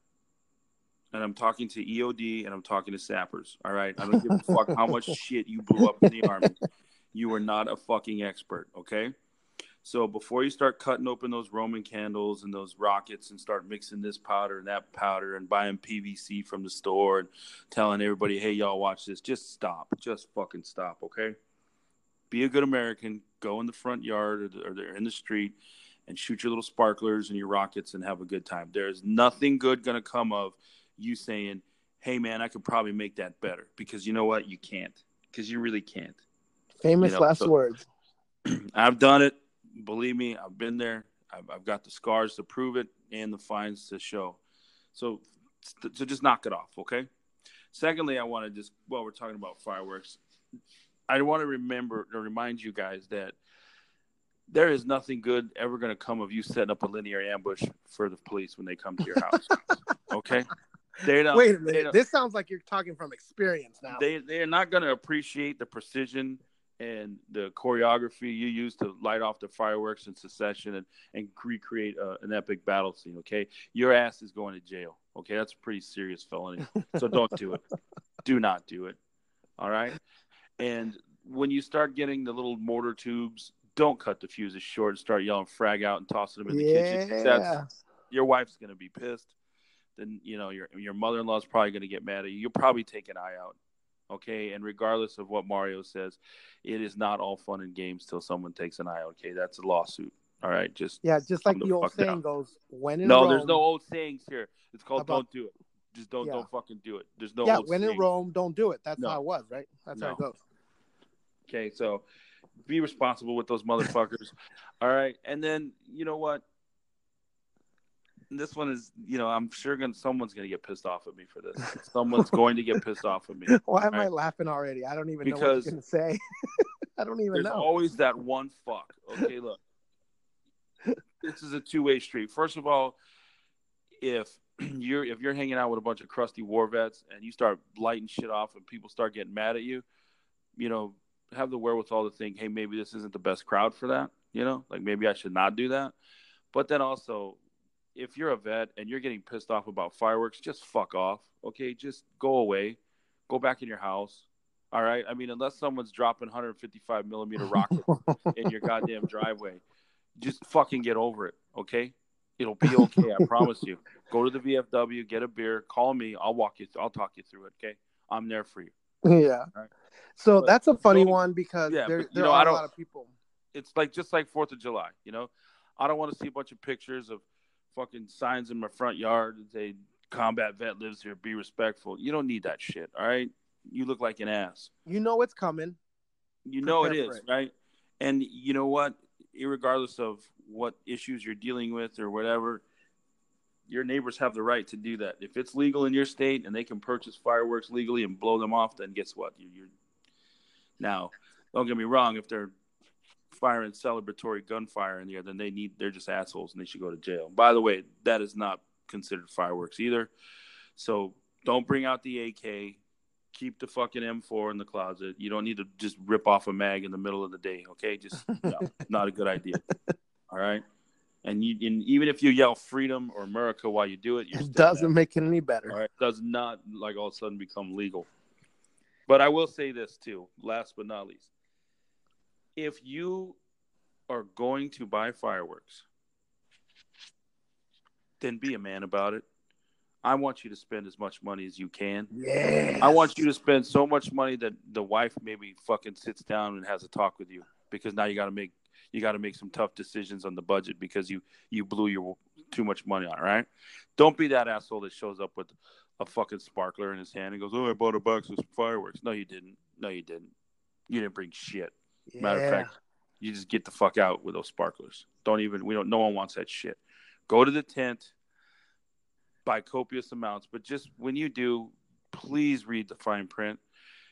and I'm talking to EOD and I'm talking to sappers. All right. I don't give a fuck how much shit you blew up in the army. You are not a fucking expert. Okay. So before you start cutting open those Roman candles and those rockets and start mixing this powder and that powder and buying PVC from the store and telling everybody, hey, y'all watch this, just stop. Just fucking stop. Okay. Be a good American. Go in the front yard or, the, or in the street and shoot your little sparklers and your rockets and have a good time. There is nothing good going to come of you saying, "Hey, man, I could probably make that better," because you know what, you can't, because you really can't. Famous you know? last so, words. I've done it. Believe me, I've been there. I've, I've, got the scars to prove it and the fines to show. So, so just knock it off, okay? Secondly, I want to just while we're talking about fireworks, I want to remember to remind you guys that there is nothing good ever going to come of you setting up a linear ambush for the police when they come to your house. okay? They don't. Wait a minute. This sounds like you're talking from experience now. They they're not going to appreciate the precision and the choreography you use to light off the fireworks in secession and, and recreate uh, an epic battle scene. Okay, your ass is going to jail. Okay, that's a pretty serious felony. So don't do it. Do not do it. All right. And when you start getting the little mortar tubes, don't cut the fuses short and start yelling frag out and tossing them in the yeah. kitchen. That's your wife's going to be pissed then you know your your mother in law is probably going to get mad at you. You'll probably take an eye out, okay? And regardless of what Mario says, it is not all fun and games till someone takes an eye out. Okay, that's a lawsuit. All right, just yeah, just like the, the old saying down. goes, when in no, Rome, there's no old sayings here. It's called about, don't do it. Just don't yeah. don't fucking do it. There's no yeah. when saying. in Rome, don't do it. That's no. how it was, right? That's no. how it goes. Okay, so be responsible with those motherfuckers. All right, and then you know what? this one is, you know, I'm sure gonna, someone's going to get pissed off at me for this. Someone's going to get pissed off at me. Why am right? I laughing already? I don't even because know what going to say. I don't even there's know. There's always that one fuck. Okay, look. this is a two-way street. First of all, if you're if you're hanging out with a bunch of crusty war vets and you start lighting shit off and people start getting mad at you, you know, have the wherewithal to think, hey, maybe this isn't the best crowd for that. You know, like maybe I should not do that. But then also, if you're a vet and you're getting pissed off about fireworks, just fuck off. Okay, just go away. Go back in your house. All right. I mean, unless someone's dropping 155 millimeter rockets in your goddamn driveway, just fucking get over it. Okay. It'll be okay. I promise you. Go to the VFW, get a beer, call me. I'll walk you. I'll talk you through it. Okay. I'm there for you. Yeah. Right? So but, that's a funny so, one because yeah, there, there know, are a lot of people. It's like just like Fourth of July. You know, I don't want to see a bunch of pictures of fucking signs in my front yard that say combat vet lives here, be respectful. You don't need that shit, all right? You look like an ass. You know it's coming. You know it is, it. right? And you know what? Regardless of what issues you're dealing with or whatever, your neighbors have the right to do that. If it's legal in your state and they can purchase fireworks legally and blow them off, then guess what? You're, you're... now. Don't get me wrong. If they're firing celebratory gunfire in there, then they need they're just assholes and they should go to jail. By the way, that is not considered fireworks either. So don't bring out the AK. Keep the fucking M4 in the closet. You don't need to just rip off a mag in the middle of the day. Okay, just no, not a good idea. All right. And you, and even if you yell freedom or America while you do it, it doesn't bad. make it any better. All right, it does not like all of a sudden become legal. But I will say this too, last but not least. If you are going to buy fireworks, then be a man about it. I want you to spend as much money as you can. Yeah. I want you to spend so much money that the wife maybe fucking sits down and has a talk with you because now you got to make you got to make some tough decisions on the budget because you you blew your too much money on right? Don't be that asshole that shows up with a fucking sparkler in his hand and goes, "Oh, I bought a box of fireworks." No, you didn't. No, you didn't. You didn't bring shit. Yeah. Matter of fact, you just get the fuck out with those sparklers. Don't even. We don't. No one wants that shit. Go to the tent. Buy copious amounts, but just when you do, please read the fine print.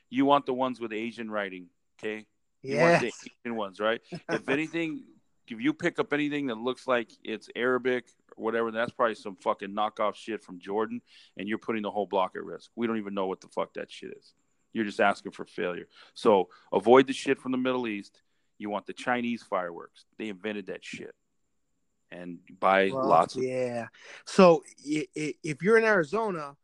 You want the ones with Asian writing, okay? You yes. want the Asian ones, right? if anything, if you pick up anything that looks like it's Arabic or whatever, that's probably some fucking knockoff shit from Jordan, and you're putting the whole block at risk. We don't even know what the fuck that shit is. You're just asking for failure. So avoid the shit from the Middle East. You want the Chinese fireworks. They invented that shit. And buy well, lots of. Yeah. So if you're in Arizona,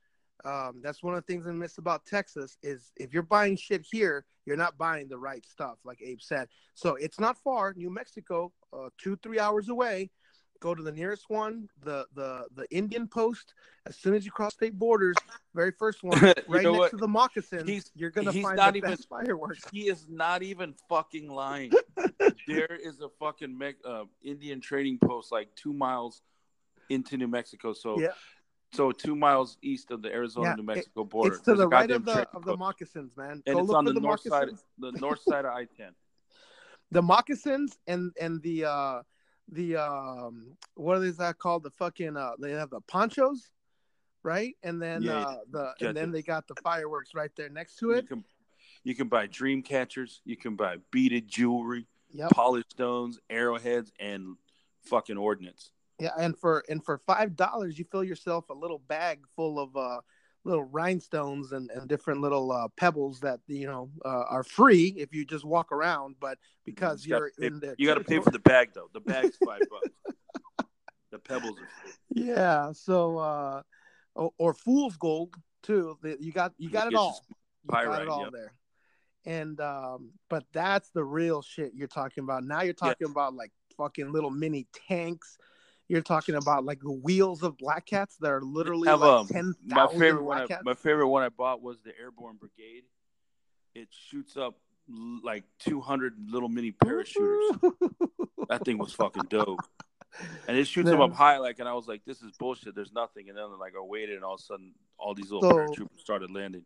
um, that's one of the things I miss about Texas is if you're buying shit here, you're not buying the right stuff, like Abe said. So it's not far. New Mexico, uh, two three hours away. Go to the nearest one, the the the Indian Post. As soon as you cross state borders, very first one, right next what? to the moccasins, he's, you're gonna find not the even, best fireworks. He is not even fucking lying. there is a fucking me- uh, Indian trading post like two miles into New Mexico. So yeah. So two miles east of the Arizona New Mexico border. It's to the right of the of the moccasins, man. And Go it's on the, the north moccasins. side, the north side of I ten. The moccasins and and the uh the um what is that called? The fucking uh they have the ponchos, right? And then yeah, uh the and then they got the fireworks right there next to it. You can, you can buy dream catchers. You can buy beaded jewelry, yep. polished stones, arrowheads, and fucking ordnance. Yeah, and for and for five dollars, you fill yourself a little bag full of uh, little rhinestones and, and different little uh, pebbles that you know uh, are free if you just walk around. But because you are in there, you got to pay for the bag though. The bag's five bucks. the pebbles are free. Yeah. So, uh, or, or fool's gold too. You got you got it all. You got it all yep. there. And um, but that's the real shit you're talking about. Now you're talking about like fucking little mini tanks you're talking about like the wheels of black cats that are literally have, like um, 10,000 my favorite one I, my favorite one I bought was the Airborne Brigade. It shoots up like 200 little mini parachuters. that thing was fucking dope. And it shoots them up high, like, and I was like, "This is bullshit. There's nothing." And then, like, I waited, and all of a sudden, all these little so, paratroopers started landing.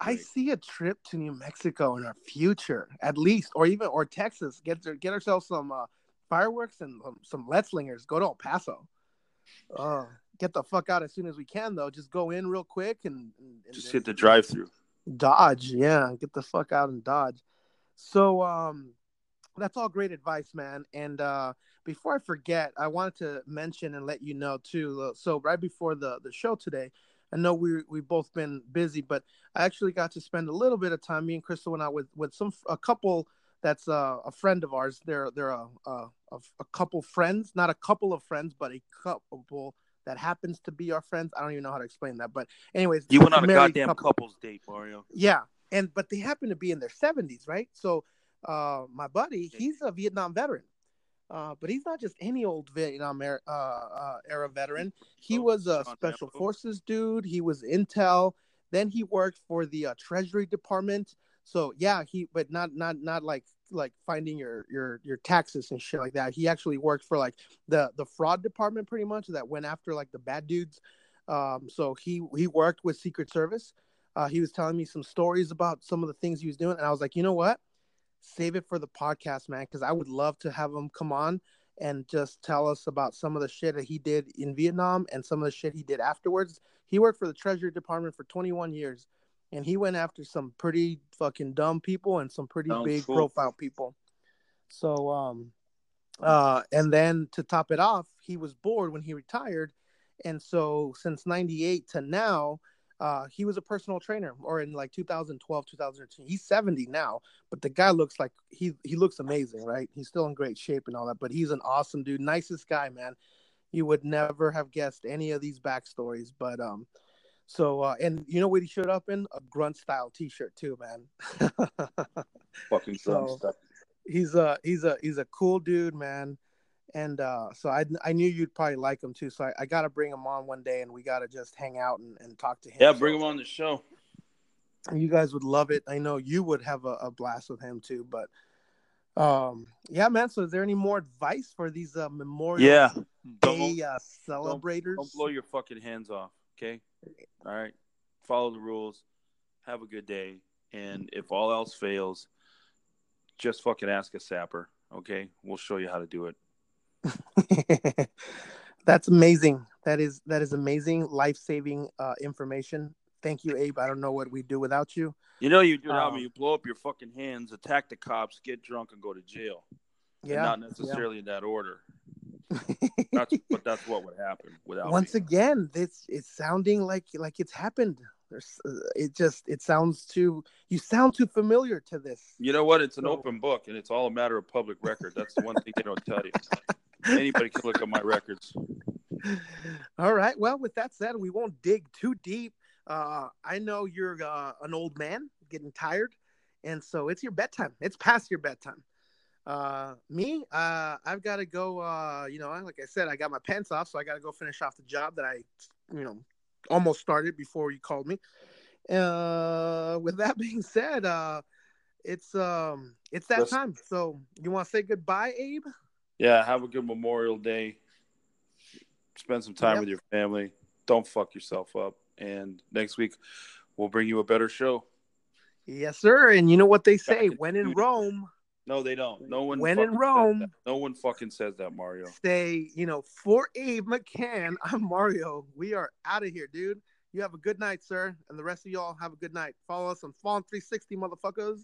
I see a trip to New Mexico in our future, at least, or even or Texas. Get get ourselves some uh, fireworks and um, some slingers. Go to El Paso. Uh, get the fuck out as soon as we can, though. Just go in real quick and, and just hit the drive through. Dodge, yeah. Get the fuck out and dodge. So, um, that's all great advice, man. And uh, before I forget, I wanted to mention and let you know too. Uh, so right before the the show today, I know we we've both been busy, but I actually got to spend a little bit of time. Me and Crystal went out with with some a couple that's uh, a friend of ours. They're they're a, a, a couple friends, not a couple of friends, but a couple that happens to be our friends. I don't even know how to explain that, but anyways, you went on a goddamn couple. couples date, Mario. Yeah, and but they happen to be in their seventies, right? So, uh, my buddy, he's a Vietnam veteran. Uh, but he's not just any old Vietnam era, uh, uh, era veteran. He was a special forces dude. He was intel. Then he worked for the uh, Treasury Department. So yeah, he but not not not like like finding your your your taxes and shit like that. He actually worked for like the the fraud department pretty much that went after like the bad dudes. Um, so he he worked with Secret Service. Uh, he was telling me some stories about some of the things he was doing, and I was like, you know what? Save it for the podcast, man, because I would love to have him come on and just tell us about some of the shit that he did in Vietnam and some of the shit he did afterwards. He worked for the Treasury Department for 21 years and he went after some pretty fucking dumb people and some pretty Sounds big cool. profile people. So um, uh, and then to top it off, he was bored when he retired, and so since '98 to now, uh, he was a personal trainer. Or in like 2012, 2013, he's 70 now, but the guy looks like he he looks amazing, right? He's still in great shape and all that, but he's an awesome dude, nicest guy, man. You would never have guessed any of these backstories, but um. So uh, and you know what he showed up in a grunt style T-shirt too, man. Fucking So- stuff. he's a he's a he's a cool dude, man. And uh, so I I knew you'd probably like him too. So I, I got to bring him on one day, and we got to just hang out and, and talk to him. Yeah, bring him on the show. You guys would love it. I know you would have a, a blast with him too. But um, yeah, man. So is there any more advice for these uh, Memorial Yeah. Day Don't, uh, celebrators? don't blow your fucking hands off. Okay. All right. Follow the rules. Have a good day. And if all else fails, just fucking ask a sapper. Okay. We'll show you how to do it. That's amazing. That is that is amazing, life saving uh, information. Thank you, Abe. I don't know what we do without you. You know, you do it how Um, you blow up your fucking hands, attack the cops, get drunk, and go to jail. And Yeah. not necessarily in that order. That's, but that's what would happen without Once me. again, it's it's sounding like like it's happened. There's, uh, it just it sounds too. You sound too familiar to this. You know what? It's an So- open book, and it's all a matter of public record. That's the one thing they don't tell you. Anybody can look at my records. All right. Well, with that said, we won't dig too deep. Uh, I know you're uh, an old man, getting tired, and so it's your bedtime. It's past your bedtime. Uh, me, uh, I've got to go. Uh, you know, like I said, I got my pants off, so I got to go finish off the job that I, you know, almost started before you called me. Uh, with that being said, uh, it's um, it's that Let's- time. So you want to say goodbye, Abe? Yeah, have a good Memorial Day. Spend some time Yep. with your family. Don't fuck yourself up. And next week, we'll bring you a better show. Yes, sir. And you know what they say: when in. Rome. No, they don't. No one. When in Rome. No one fucking says that, Mario. say, you know, for Abe McCann, I'm Mario. We are out of here, dude. You have a good night, sir. And the rest of y'all have a good night. Follow us on Fawn 360, motherfuckers.